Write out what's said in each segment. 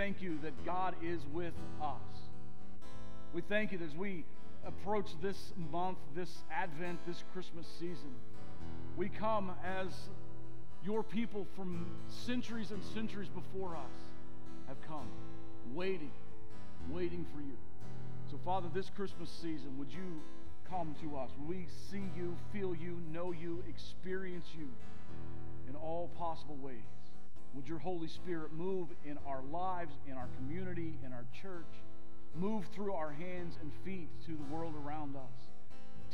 Thank you that God is with us. We thank you that as we approach this month, this Advent, this Christmas season, we come as your people from centuries and centuries before us have come, waiting, waiting for you. So, Father, this Christmas season, would you come to us? Would we see you, feel you, know you, experience you in all possible ways? Would your Holy Spirit move in our lives, in our community, in our church? Move through our hands and feet to the world around us.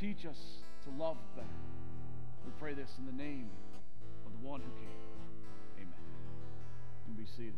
Teach us to love better. We pray this in the name of the one who came. Amen. You can be seated.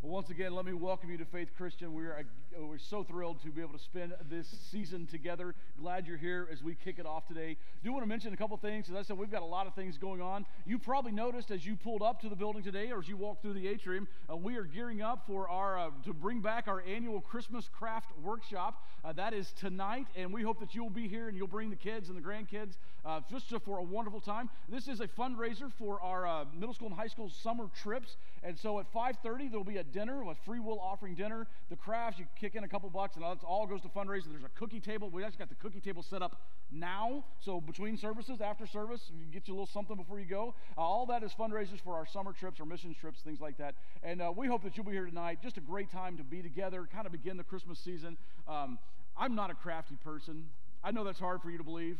Well, once again, let me welcome you to Faith Christian. We're, uh, we're so thrilled to be able to spend this season together. Glad you're here as we kick it off today. Do want to mention a couple things. As I said, we've got a lot of things going on. You probably noticed as you pulled up to the building today or as you walked through the atrium, uh, we are gearing up for our uh, to bring back our annual Christmas craft workshop. Uh, that is tonight, and we hope that you'll be here and you'll bring the kids and the grandkids uh, just for a wonderful time. This is a fundraiser for our uh, middle school and high school summer trips, and so at 5:30 there'll be a dinner, a free will offering dinner. The crafts, you kick in a couple bucks, and it all goes to fundraising. There's a cookie table. We actually got the cookie table set up now, so between services, after service, you get you a little something before you go. Uh, all that is fundraisers for our summer trips, our mission trips, things like that. And uh, we hope that you'll be here tonight. Just a great time to be together, kind of begin the Christmas season. Um, I'm not a crafty person. I know that's hard for you to believe.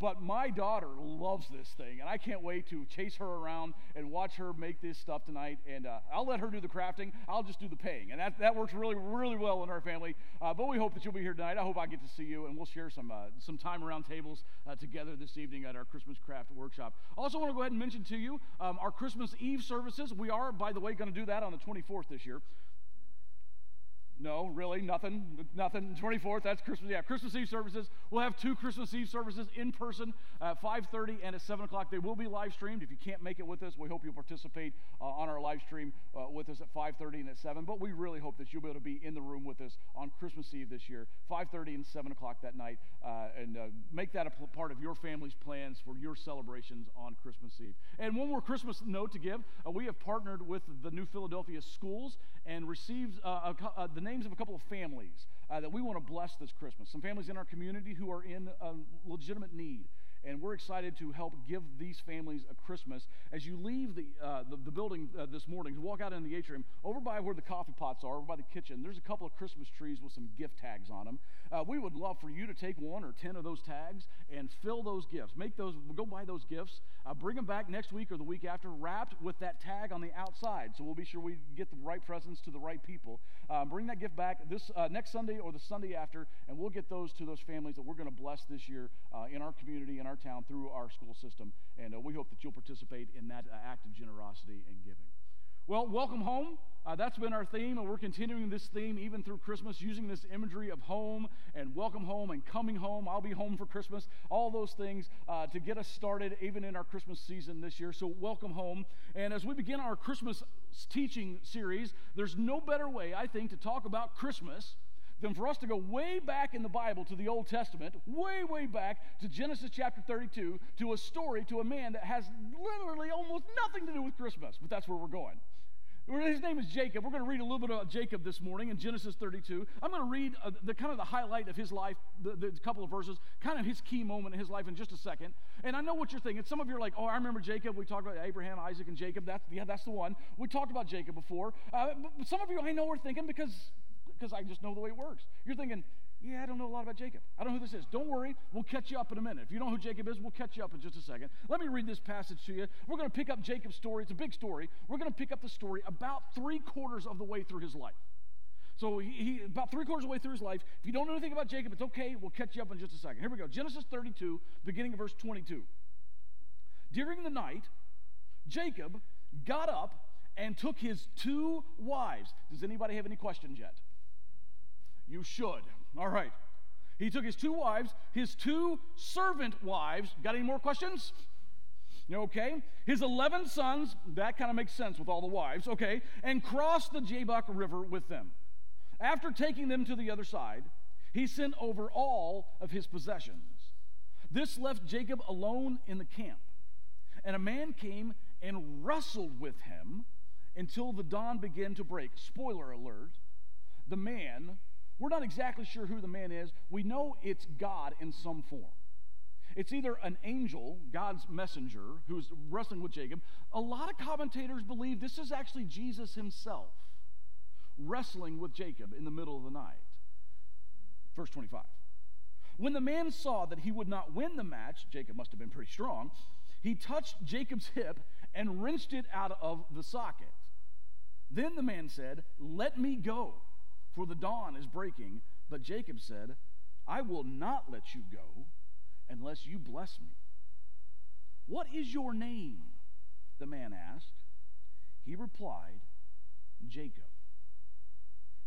But my daughter loves this thing, and I can't wait to chase her around and watch her make this stuff tonight. And uh, I'll let her do the crafting. I'll just do the paying, and that, that works really, really well in our family. Uh, but we hope that you'll be here tonight. I hope I get to see you, and we'll share some uh, some time around tables uh, together this evening at our Christmas craft workshop. Also, want to go ahead and mention to you um, our Christmas Eve services. We are, by the way, going to do that on the 24th this year. No, really, nothing. Nothing. 24th, that's Christmas. Yeah, Christmas Eve services. We'll have two Christmas Eve services in person at 5.30 and at 7 o'clock. They will be live streamed. If you can't make it with us, we hope you'll participate uh, on our live stream uh, with us at 5.30 and at 7. But we really hope that you'll be able to be in the room with us on Christmas Eve this year, 5.30 and 7 o'clock that night, uh, and uh, make that a part of your family's plans for your celebrations on Christmas Eve. And one more Christmas note to give. Uh, we have partnered with the New Philadelphia Schools and received uh, a, the names of a couple of families uh, that we want to bless this Christmas. Some families in our community who are in legitimate need. And we're excited to help give these families a Christmas. As you leave the, uh, the, the, building uh, this morning, walk out in the atrium, over by where the coffee pots are, over by the kitchen, there's a couple of Christmas trees with some gift tags on them. Uh, we would love for you to take one or ten of those tags and fill those gifts. Make those, go buy those gifts, uh, bring them back next week or the week after, wrapped with that tag on the outside. So we'll be sure we get the right presents to the right people. Uh, bring that gift back this uh, next Sunday or the Sunday after, and we'll get those to those families that we're going to bless this year in our community, in our town, through our school system. And we hope that you'll participate in that act of generosity and giving. Well, welcome home. Uh, that's been our theme, and we're continuing this theme even through Christmas, using this imagery of home and welcome home and coming home. I'll be home for Christmas, all those things uh, to get us started even in our Christmas season this year. So, welcome home. And as we begin our Christmas teaching series, there's no better way, I think, to talk about Christmas than for us to go way back in the Bible to the Old Testament, way, way back to Genesis chapter 32, to a story to a man that has literally almost nothing to do with Christmas, but that's where we're going. His name is Jacob. We're going to read a little bit about Jacob this morning in Genesis 32. I'm going to read uh, the kind of the highlight of his life, the, the, couple of verses, kind of his key moment in his life in just a second. And I know what you're thinking. Some of you are like, "Oh, I remember Jacob. We talked about Abraham, Isaac, and Jacob. That's yeah, that's the one. We talked about Jacob before. Uh, but some of you, I know, are thinking because because I just know the way it works. You're thinking, yeah, I don't know a lot about Jacob. I don't know who this is. Don't worry, we'll catch you up in a minute. If you know who Jacob is, we'll catch you up in just a second. Let me read this passage to you. We're going to pick up Jacob's story. It's a big story. We're going to pick up the story about three quarters of the way through his life. So he, he, about three quarters of the way through his life. If you don't know anything about Jacob, it's okay. We'll catch you up in just a second. Here we go. Genesis 32, beginning of verse 22. During the night, Jacob got up and took his two wives. Does anybody have any questions yet? You should. All right. He took his two wives, his two servant wives. Got any more questions? Okay. His 11 sons, that kind of makes sense with all the wives, okay, and crossed the Jabbok River with them. After taking them to the other side, he sent over all of his possessions. This left Jacob alone in the camp. And a man came and wrestled with him until the dawn began to break. Spoiler alert the man, we're not exactly sure who the man is. We know it's God in some form. It's either an angel, God's messenger, who's wrestling with Jacob. A lot of commentators believe this is actually Jesus himself wrestling with Jacob in the middle of the night. Verse 25. When the man saw that he would not win the match, Jacob must have been pretty strong, he touched Jacob's hip and wrenched it out of the socket. Then the man said, Let me go, for the dawn is breaking. But Jacob said, I will not let you go unless you bless me. What is your name? The man asked. He replied, Jacob.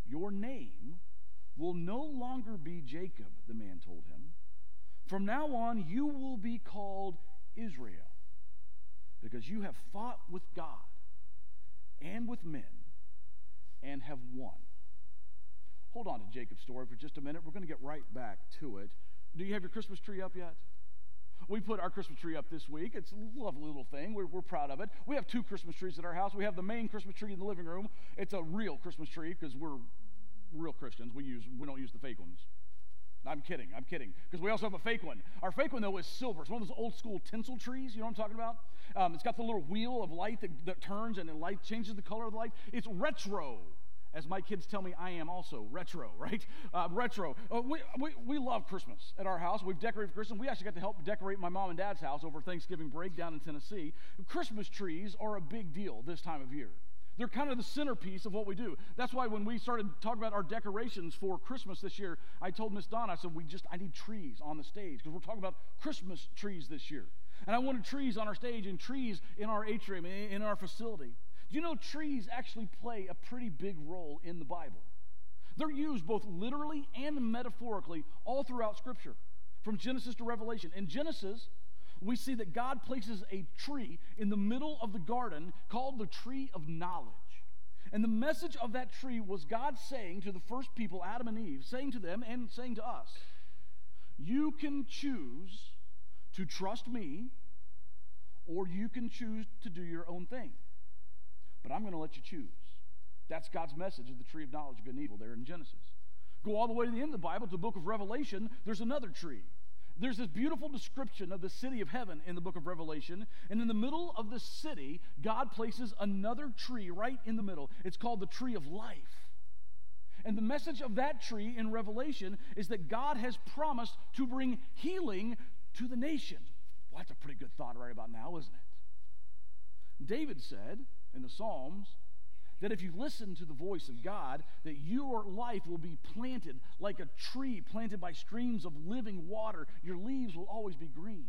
Your name will no longer be Jacob, the man told him. From now on, you will be called Israel, because you have fought with God and with men and have won. Hold on to Jacob's story for just a minute. We're going to get right back to it. Do you have your Christmas tree up yet? We put our Christmas tree up this week. It's a lovely little thing. We're, we're proud of it. We have two Christmas trees at our house. We have the main Christmas tree in the living room. It's a real Christmas tree because we're real Christians. We use we don't use the fake ones. I'm kidding. I'm kidding. Because we also have a fake one. Our fake one, though, is silver. It's one of those old school tinsel trees. You know what I'm talking about? Um, it's got the little wheel of light that, that turns and the light changes the color of the light. It's retro. As my kids tell me, I am also retro, right? Uh, retro. Uh, we, we, we love Christmas at our house. We've decorated for Christmas. We actually got to help decorate my mom and dad's house over Thanksgiving break down in Tennessee. Christmas trees are a big deal this time of year. They're kind of the centerpiece of what we do. That's why when we started talking about our decorations for Christmas this year, I told Miss Donna, I said, we just, I need trees on the stage because we're talking about Christmas trees this year. And I wanted trees on our stage and trees in our atrium, in our facility. You know trees actually play a pretty big role in the Bible? They're used both literally and metaphorically all throughout Scripture, from Genesis to Revelation. In Genesis, we see that God places a tree in the middle of the garden called the tree of knowledge. And the message of that tree was God saying to the first people, Adam and Eve, saying to them and saying to us, You can choose to trust me, or you can choose to do your own thing. But I'm going to let you choose. That's God's message of the tree of knowledge, of good and evil, there in Genesis. Go all the way to the end of the Bible, to the book of Revelation, there's another tree there's this beautiful description of the city of heaven in the book of Revelation. And in the middle of the city, God places another tree right in the middle. It's called the tree of life. And the message of that tree in Revelation is that God has promised to bring healing to the nation. Well, that's a pretty good thought right about now, isn't it? David said in the Psalms, that if you listen to the voice of God, that your life will be planted like a tree planted by streams of living water. Your leaves will always be green.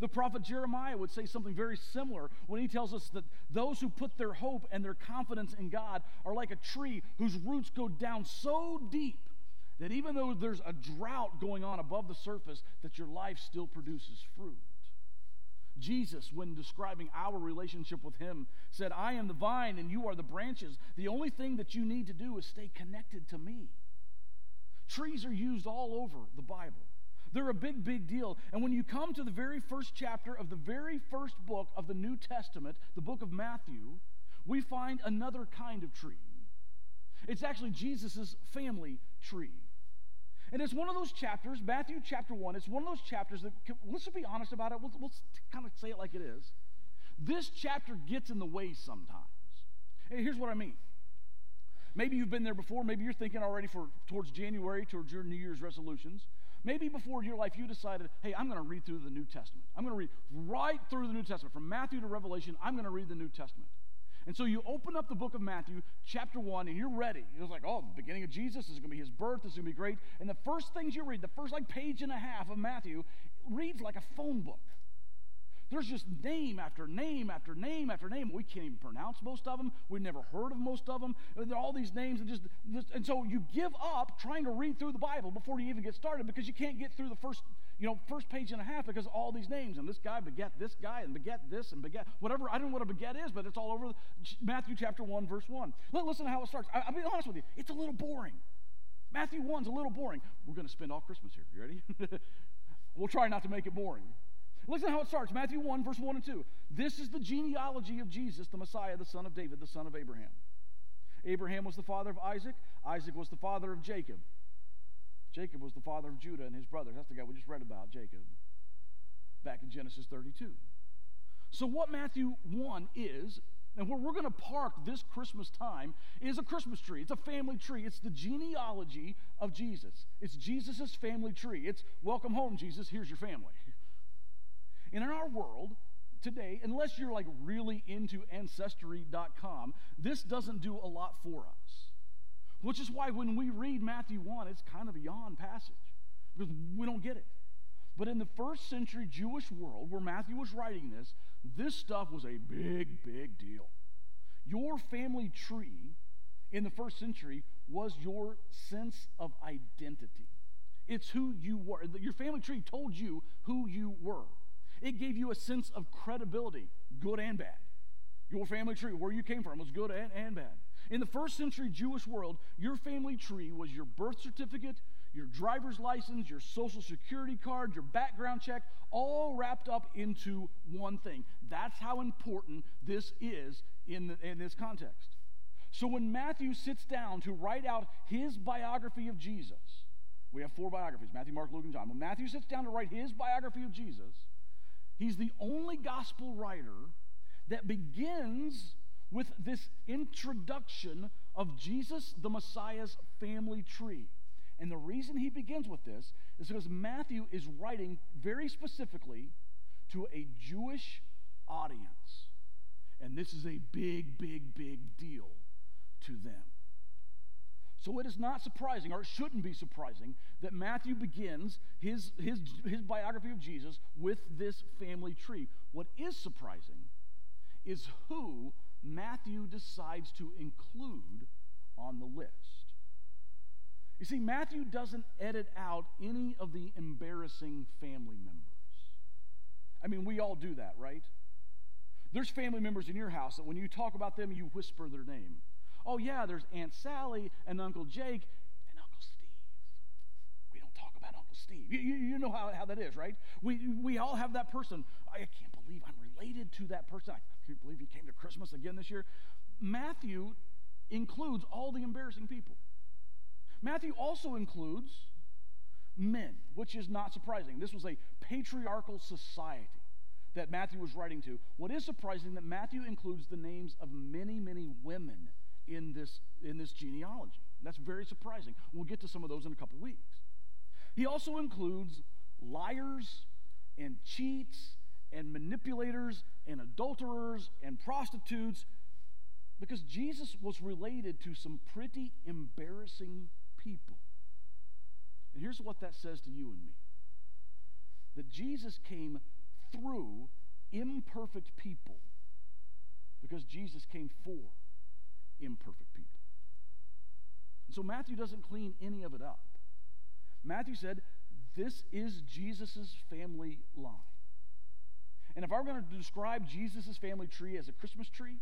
The prophet Jeremiah would say something very similar when he tells us that those who put their hope and their confidence in God are like a tree whose roots go down so deep that even though there's a drought going on above the surface, that your life still produces fruit. Jesus, when describing our relationship with Him, said, I am the vine and you are the branches. The only thing that you need to do is stay connected to me. Trees are used all over the Bible. They're a big, big deal. And when you come to the very first chapter of the very first book of the New Testament, the book of Matthew, we find another kind of tree. It's actually Jesus' family tree. And it's one of those chapters, Matthew chapter 1, it's one of those chapters that, let's just be honest about it, let's, let's kind of say it like it is. This chapter gets in the way sometimes. And here's what I mean. Maybe you've been there before. Maybe you're thinking already for towards January, towards your New Year's resolutions. Maybe before your life you decided, hey, I'm going to read through the New Testament. I'm going to read right through the New Testament. From Matthew to Revelation, I'm going to read the New Testament. And so you open up the book of Matthew, chapter 1, and you're ready. Was like, oh, the beginning of Jesus this is going to be his birth. This is going to be great. And the first things you read, the first like page and a half of Matthew, reads like a phone book. There's just name after name after name after name. We can't even pronounce most of them. We've never heard of most of them. There are all these names, and just and so you give up trying to read through the Bible before you even get started because you can't get through the first, you know, first page and a half because all these names. And this guy beget this guy, and beget this, and beget whatever. I don't know what a beget is, but it's all over Matthew chapter one, verse one. Listen to how it starts. I, I'll be honest with you. It's a little boring. Matthew 1's a little boring. We're going to spend all Christmas here. You ready? we'll try not to make it boring. Listen to how it starts Matthew 1, verse 1 and 2. This is the genealogy of Jesus, the Messiah, the son of David, the son of Abraham. Abraham was the father of Isaac. Isaac was the father of Jacob. Jacob was the father of Judah and his brothers. That's the guy we just read about, Jacob, back in Genesis 32. So, what Matthew 1 is, and where we're going to park this Christmas time is a Christmas tree. It's a family tree. It's the genealogy of Jesus. It's Jesus' family tree. It's welcome home, Jesus. Here's your family. And in our world today, unless you're like really into ancestry.com, this doesn't do a lot for us. Which is why when we read Matthew 1, it's kind of a yawn passage because we don't get it. But in the first century Jewish world where Matthew was writing this, this stuff was a big, big deal. Your family tree in the first century was your sense of identity. It's who you were. Your family tree told you who you were. It gave you a sense of credibility, good and bad. Your family tree, where you came from, was good and, and bad. In the first century Jewish world, your family tree was your birth certificate, your driver's license, your social security card, your background check, all wrapped up into one thing. That's how important this is in, the, in this context. So when Matthew sits down to write out his biography of Jesus, we have four biographies Matthew, Mark, Luke, and John. When Matthew sits down to write his biography of Jesus, he's the only gospel writer that begins with this introduction of Jesus, the Messiah's family tree. And the reason he begins with this is because Matthew is writing very specifically to a Jewish audience. And this is a big, big, big deal to them. So it is not surprising, or it shouldn't be surprising, that Matthew begins his, his, his biography of Jesus with this family tree. What is surprising is who Matthew decides to include on the list. You see, Matthew doesn't edit out any of the embarrassing family members. I mean, we all do that, right? There's family members in your house that when you talk about them, you whisper their name. Oh, yeah, there's Aunt Sally and Uncle Jake and Uncle Steve. We don't talk about Uncle Steve. You, you, you know how, how that is, right? We, we all have that person. I can't believe I'm related to that person. I can't believe he came to Christmas again this year. Matthew includes all the embarrassing people. Matthew also includes men, which is not surprising. This was a patriarchal society that Matthew was writing to. What is surprising that Matthew includes the names of many, many women in this, in this genealogy. That's very surprising. We'll get to some of those in a couple weeks. He also includes liars and cheats and manipulators and adulterers and prostitutes because Jesus was related to some pretty embarrassing people. And here's what that says to you and me that Jesus came through imperfect people because Jesus came for imperfect people. And so Matthew doesn't clean any of it up. Matthew said, This is Jesus' family line. And if I were going to describe Jesus' family tree as a Christmas tree,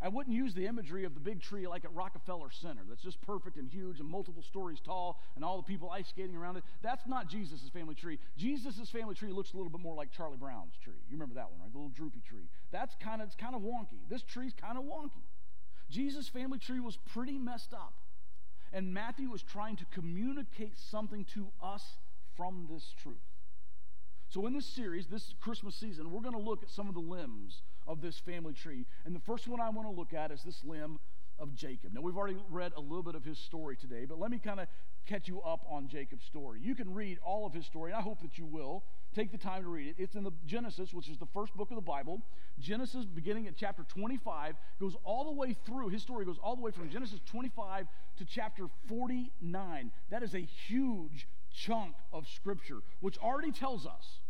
I wouldn't use the imagery of the big tree like at Rockefeller Center that's just perfect and huge and multiple stories tall and all the people ice skating around it. That's not Jesus' family tree. Jesus' family tree looks a little bit more like Charlie Brown's tree. You remember that one, right? The little droopy tree. That's kind of it's kind of wonky. This tree's kind of wonky. Jesus' family tree was pretty messed up. And Matthew was trying to communicate something to us from this truth. So, in this series, this Christmas season, we're going to look at some of the limbs of this family tree. And the first one I want to look at is this limb of Jacob. Now, we've already read a little bit of his story today, but let me kind of catch you up on Jacob's story. You can read all of his story, and I hope that you will. Take the time to read it. It's in the Genesis, which is the first book of the Bible. Genesis, beginning at chapter 25, goes all the way through. His story goes all the way from Genesis 25 to chapter 49. That is a huge chunk of Scripture, which already tells us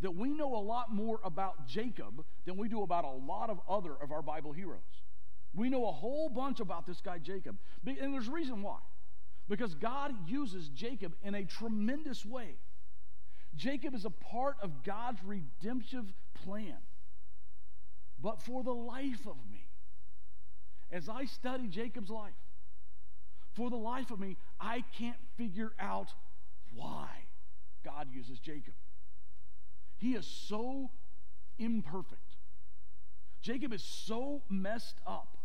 that we know a lot more about Jacob than we do about a lot of other of our Bible heroes. We know a whole bunch about this guy Jacob. And there's a reason why. Because God uses Jacob in a tremendous way. Jacob is a part of God's redemptive plan. But for the life of me, as I study Jacob's life, for the life of me, I can't figure out why God uses Jacob. He is so imperfect. Jacob is so messed up.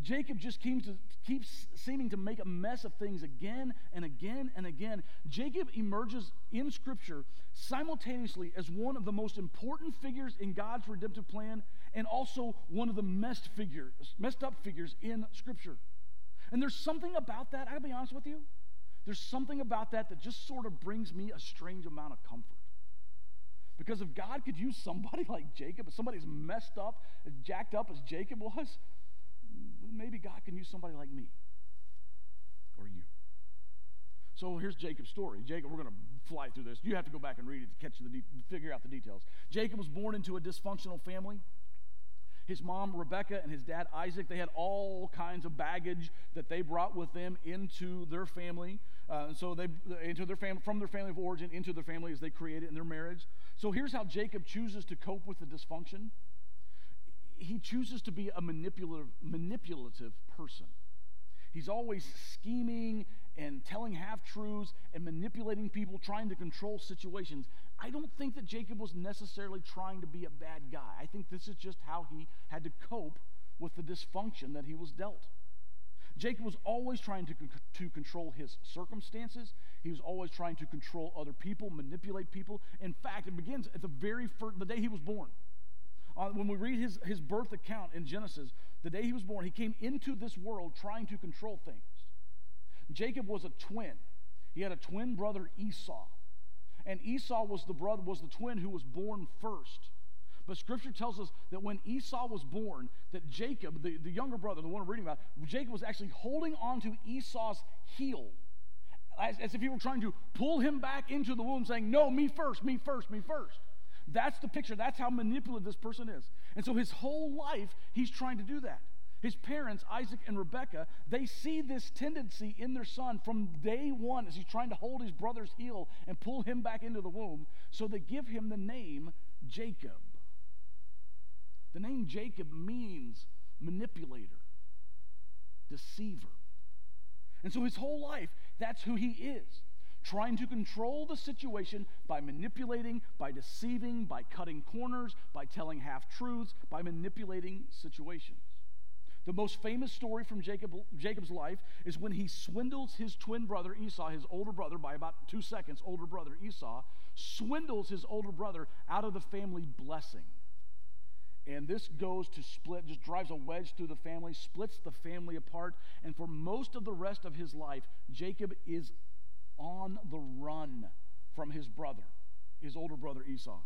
Jacob just keeps, keeps seeming to make a mess of things again and again and again. Jacob emerges in Scripture simultaneously as one of the most important figures in God's redemptive plan and also one of the messed figures, messed up figures in Scripture. And there's something about that, I gotta be honest with you, there's something about that that just sort of brings me a strange amount of comfort. Because if God could use somebody like Jacob, if somebody as messed up, as jacked up as Jacob was, maybe God can use somebody like me or you. So here's Jacob's story. Jacob, we're going to fly through this. You have to go back and read it to catch the de- figure out the details. Jacob was born into a dysfunctional family. His mom Rebecca and his dad Isaac, they had all kinds of baggage that they brought with them into their family. Uh, and so they into their family from their family of origin into their family as they created in their marriage. So here's how Jacob chooses to cope with the dysfunction he chooses to be a manipulative, manipulative person. He's always scheming and telling half truths and manipulating people, trying to control situations. I don't think that Jacob was necessarily trying to be a bad guy. I think this is just how he had to cope with the dysfunction that he was dealt. Jacob was always trying to, to control his circumstances. He was always trying to control other people, manipulate people. In fact, it begins at the very first, the day he was born uh, when we read his, his birth account in Genesis, the day he was born, he came into this world trying to control things. Jacob was a twin. He had a twin brother, Esau. And Esau was the brother, was the twin who was born first. But scripture tells us that when Esau was born, that Jacob, the, the younger brother, the one we're reading about, Jacob was actually holding on to Esau's heel as, as if he were trying to pull him back into the womb, saying, No, me first, me first, me first. That's the picture. That's how manipulative this person is. And so his whole life, he's trying to do that. His parents, Isaac and Rebekah, they see this tendency in their son from day one as he's trying to hold his brother's heel and pull him back into the womb. So they give him the name Jacob. The name Jacob means manipulator, deceiver. And so his whole life, that's who he is trying to control the situation by manipulating, by deceiving, by cutting corners, by telling half truths, by manipulating situations. The most famous story from Jacob, Jacob's life is when he swindles his twin brother Esau, his older brother, by about two seconds, older brother Esau, swindles his older brother out of the family blessing. And this goes to split, just drives a wedge through the family, splits the family apart. And for most of the rest of his life, Jacob is on the run from his brother, his older brother Esau.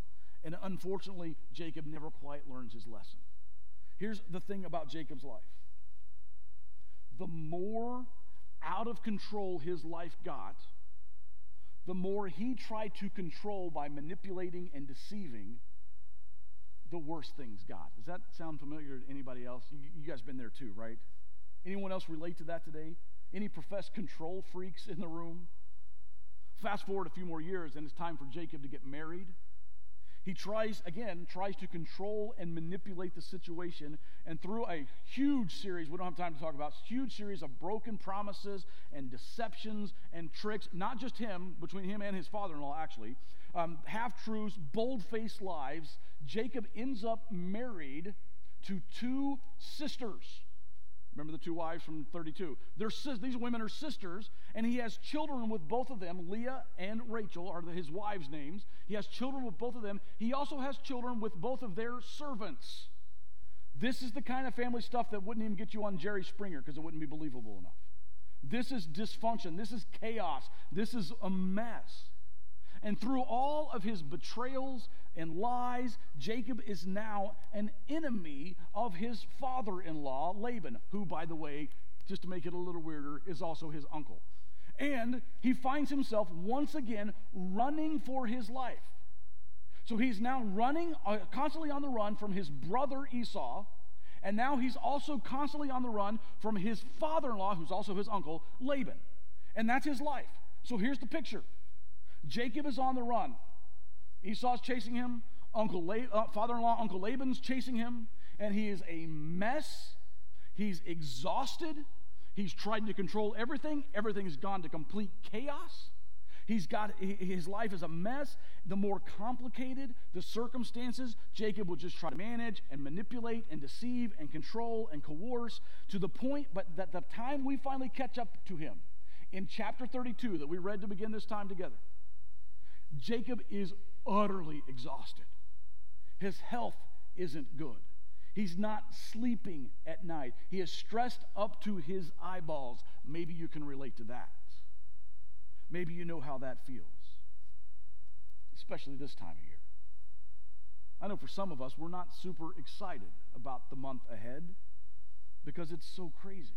And unfortunately, Jacob never quite learns his lesson. Here's the thing about Jacob's life the more out of control his life got, the more he tried to control by manipulating and deceiving, the worse things got. Does that sound familiar to anybody else? You, you guys been there too, right? Anyone else relate to that today? Any professed control freaks in the room? Fast forward a few more years, and it's time for Jacob to get married. He tries, again, tries to control and manipulate the situation. And through a huge series, we don't have time to talk about, huge series of broken promises and deceptions and tricks, not just him, between him and his father in law, actually, um, half truths, bold faced lies, Jacob ends up married to two sisters. Remember the two wives from 32. They're, these women are sisters, and he has children with both of them. Leah and Rachel are his wives' names. He has children with both of them. He also has children with both of their servants. This is the kind of family stuff that wouldn't even get you on Jerry Springer because it wouldn't be believable enough. This is dysfunction. This is chaos. This is a mess. And through all of his betrayals and lies, Jacob is now an enemy of his father in law, Laban, who, by the way, just to make it a little weirder, is also his uncle. And he finds himself once again running for his life. So he's now running, uh, constantly on the run from his brother Esau, and now he's also constantly on the run from his father in law, who's also his uncle, Laban. And that's his life. So here's the picture Jacob is on the run. Esau's chasing him. Uncle La- uh, father-in-law, Uncle Laban's chasing him, and he is a mess. He's exhausted. He's tried to control everything. Everything's gone to complete chaos. He's got his life is a mess. The more complicated the circumstances, Jacob will just try to manage and manipulate and deceive and control and coerce to the point, but that the time we finally catch up to him in chapter 32 that we read to begin this time together, Jacob is utterly exhausted. His health isn't good. He's not sleeping at night. He is stressed up to his eyeballs. Maybe you can relate to that. Maybe you know how that feels, especially this time of year. I know for some of us, we're not super excited about the month ahead because it's so crazy.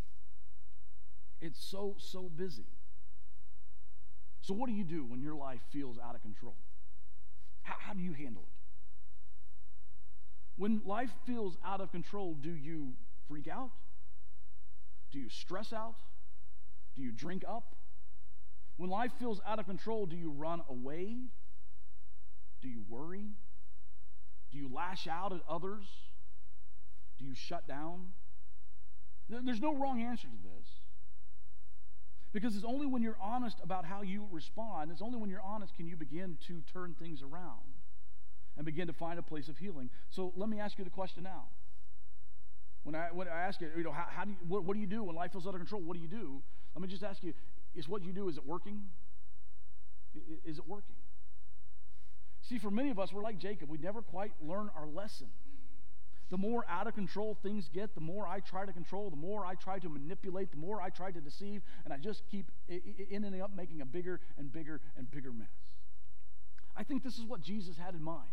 It's so, so busy. So, what do you do when your life feels out of control? How, how do you handle it? When life feels out of control, do you freak out? Do you stress out? Do you drink up? When life feels out of control, do you run away? Do you worry? Do you lash out at others? Do you shut down? There's no wrong answer to this. Because it's only when you're honest about how you respond, it's only when you're honest can you begin to turn things around and begin to find a place of healing. So let me ask you the question now. When I, when I ask you, you know, how, how do you, what, what do you do when life feels out of control? What do you do? Let me just ask you, is what you do, is it working? Is it working? See, for many of us, we're like Jacob. We never quite learn our lesson. The more out of control things get, the more I try to control, the more I try to manipulate, the more I try to deceive, and I just keep ending up making a bigger and bigger and bigger mess. I think this is what Jesus had in mind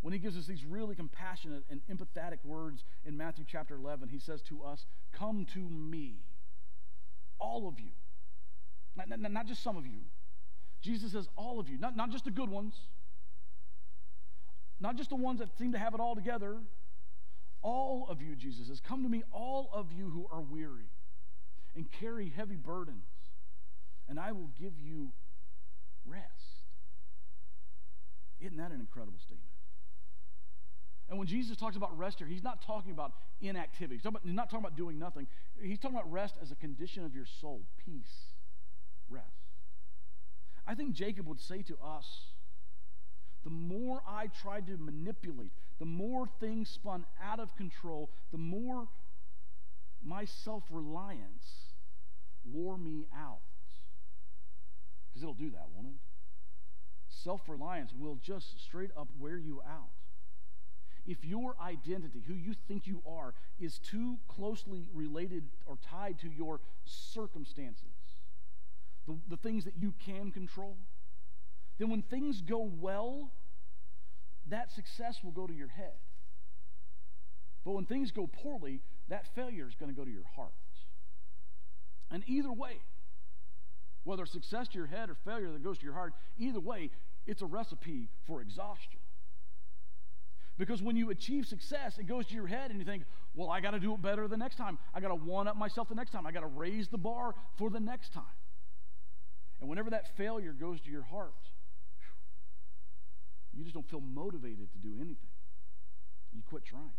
when he gives us these really compassionate and empathetic words in Matthew chapter 11. He says to us, Come to me, all of you not, not, not just some of you. Jesus says, all of you, not, not just the good ones, not just the ones that seem to have it all together. All of you, Jesus says, come to me, all of you who are weary and carry heavy burdens, and I will give you rest. Isn't that an incredible statement? And when Jesus talks about rest here, he's not talking about inactivity. He's, about, he's not talking about doing nothing. He's talking about rest as a condition of your soul, peace rest. I think Jacob would say to us, the more I tried to manipulate, the more things spun out of control, the more my self reliance wore me out. Because it'll do that, won't it? Self reliance will just straight up wear you out. If your identity, who you think you are, is too closely related or tied to your circumstances, the, the things that you can control, then when things go well, that success will go to your head. But when things go poorly, that failure is going to go to your heart. And either way, whether success to your head or failure that goes to your heart, either way, it's a recipe for exhaustion. Because when you achieve success, it goes to your head and you think, well, I got to do it better the next time. I got to one up myself the next time. I got to raise the bar for the next time. And whenever that failure goes to your heart, you just don't feel motivated to do anything. You quit trying.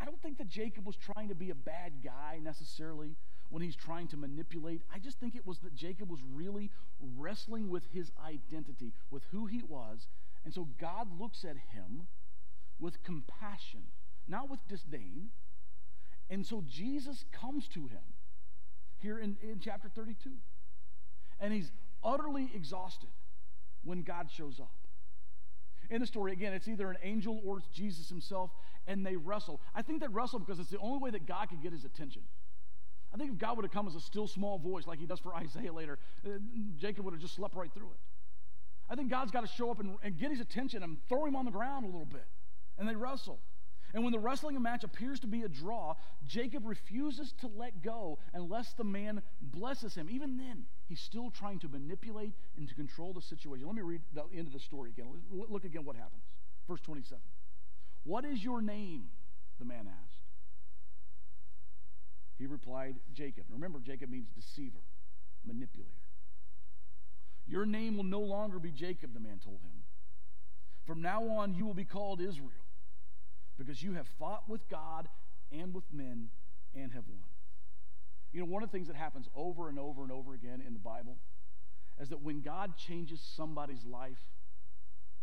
I don't think that Jacob was trying to be a bad guy necessarily when he's trying to manipulate. I just think it was that Jacob was really wrestling with his identity, with who he was. And so God looks at him with compassion, not with disdain. And so Jesus comes to him here in, in chapter 32 and he's utterly exhausted when God shows up. In the story, again, it's either an angel or it's Jesus himself, and they wrestle. I think they wrestle because it's the only way that God could get his attention. I think if God would have come as a still small voice like he does for Isaiah later, uh, Jacob would have just slept right through it. I think God's got to show up and, and get his attention and throw him on the ground a little bit. And they wrestle. And when the wrestling match appears to be a draw, Jacob refuses to let go unless the man blesses him. Even then, he's still trying to manipulate and to control the situation. Let me read the end of the story again. Look again what happens. Verse 27. What is your name? The man asked. He replied, Jacob. remember, Jacob means deceiver, manipulator. Your name will no longer be Jacob, the man told him. From now on, you will be called Israel because you have fought with God and with men and have won. You know, one of the things that happens over and over and over again in the Bible is that when God changes somebody's life,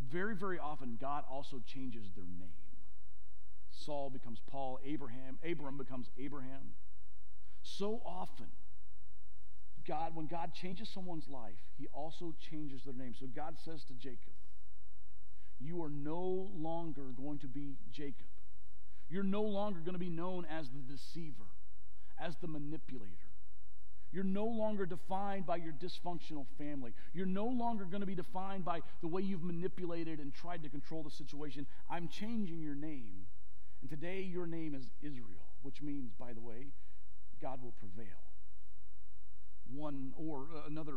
very, very often God also changes their name. Saul becomes Paul, Abraham, Abram becomes Abraham. So often, God, when God changes someone's life, he also changes their name. So God says to Jacob, you are no longer going to be Jacob. You're no longer going to be known as the deceiver, as the manipulator. You're no longer defined by your dysfunctional family. You're no longer going to be defined by the way you've manipulated and tried to control the situation. I'm changing your name. And today your name is Israel, which means, by the way, God will prevail. One, or uh, another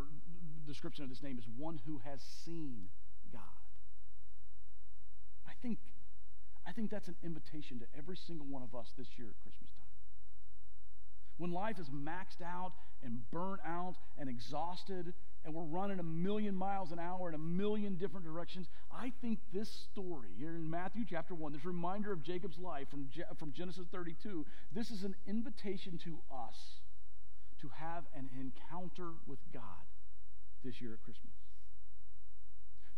description of this name is one who has seen think, I think that's an invitation to every single one of us this year at Christmas time. When life is maxed out and burnt out and exhausted, and we're running a million miles an hour in a million different directions, I think this story here in Matthew chapter 1, this reminder of Jacob's life from, from Genesis 32, this is an invitation to us to have an encounter with God this year at Christmas.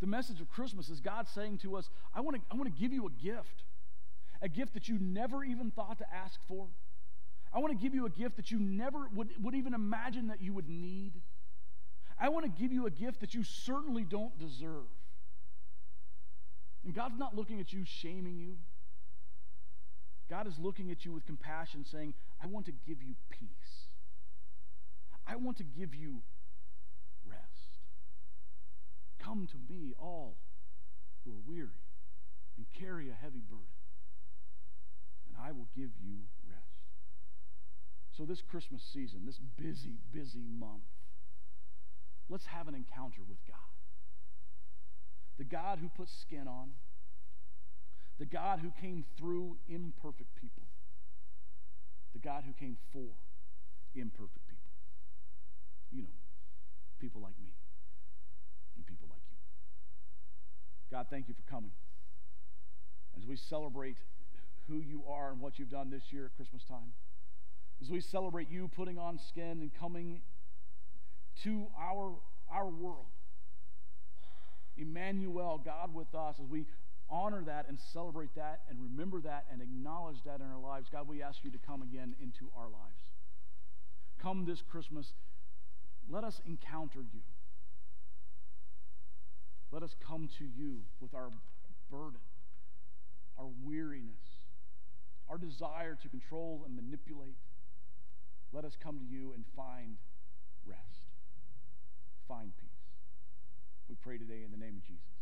The message of Christmas is God saying to us, I want to, I want to give you a gift, a gift that you never even thought to ask for. I want to give you a gift that you never would, would even imagine that you would need. I want to give you a gift that you certainly don't deserve. And God's not looking at you, shaming you. God is looking at you with compassion, saying, I want to give you peace. I want to give you Come to me, all who are weary and carry a heavy burden, and I will give you rest. So, this Christmas season, this busy, busy month, let's have an encounter with God. The God who puts skin on, the God who came through imperfect people, the God who came for imperfect people. You know, people like me people like you. God, thank you for coming. As we celebrate who you are and what you've done this year at Christmas time, as we celebrate you putting on skin and coming to our, our world, Emmanuel, God with us, as we honor that and celebrate that and remember that and acknowledge that in our lives, God, we ask you to come again into our lives. Come this Christmas, let us encounter you. Let us come to you with our burden, our weariness, our desire to control and manipulate. Let us come to you and find rest, find peace. We pray today in the name of Jesus.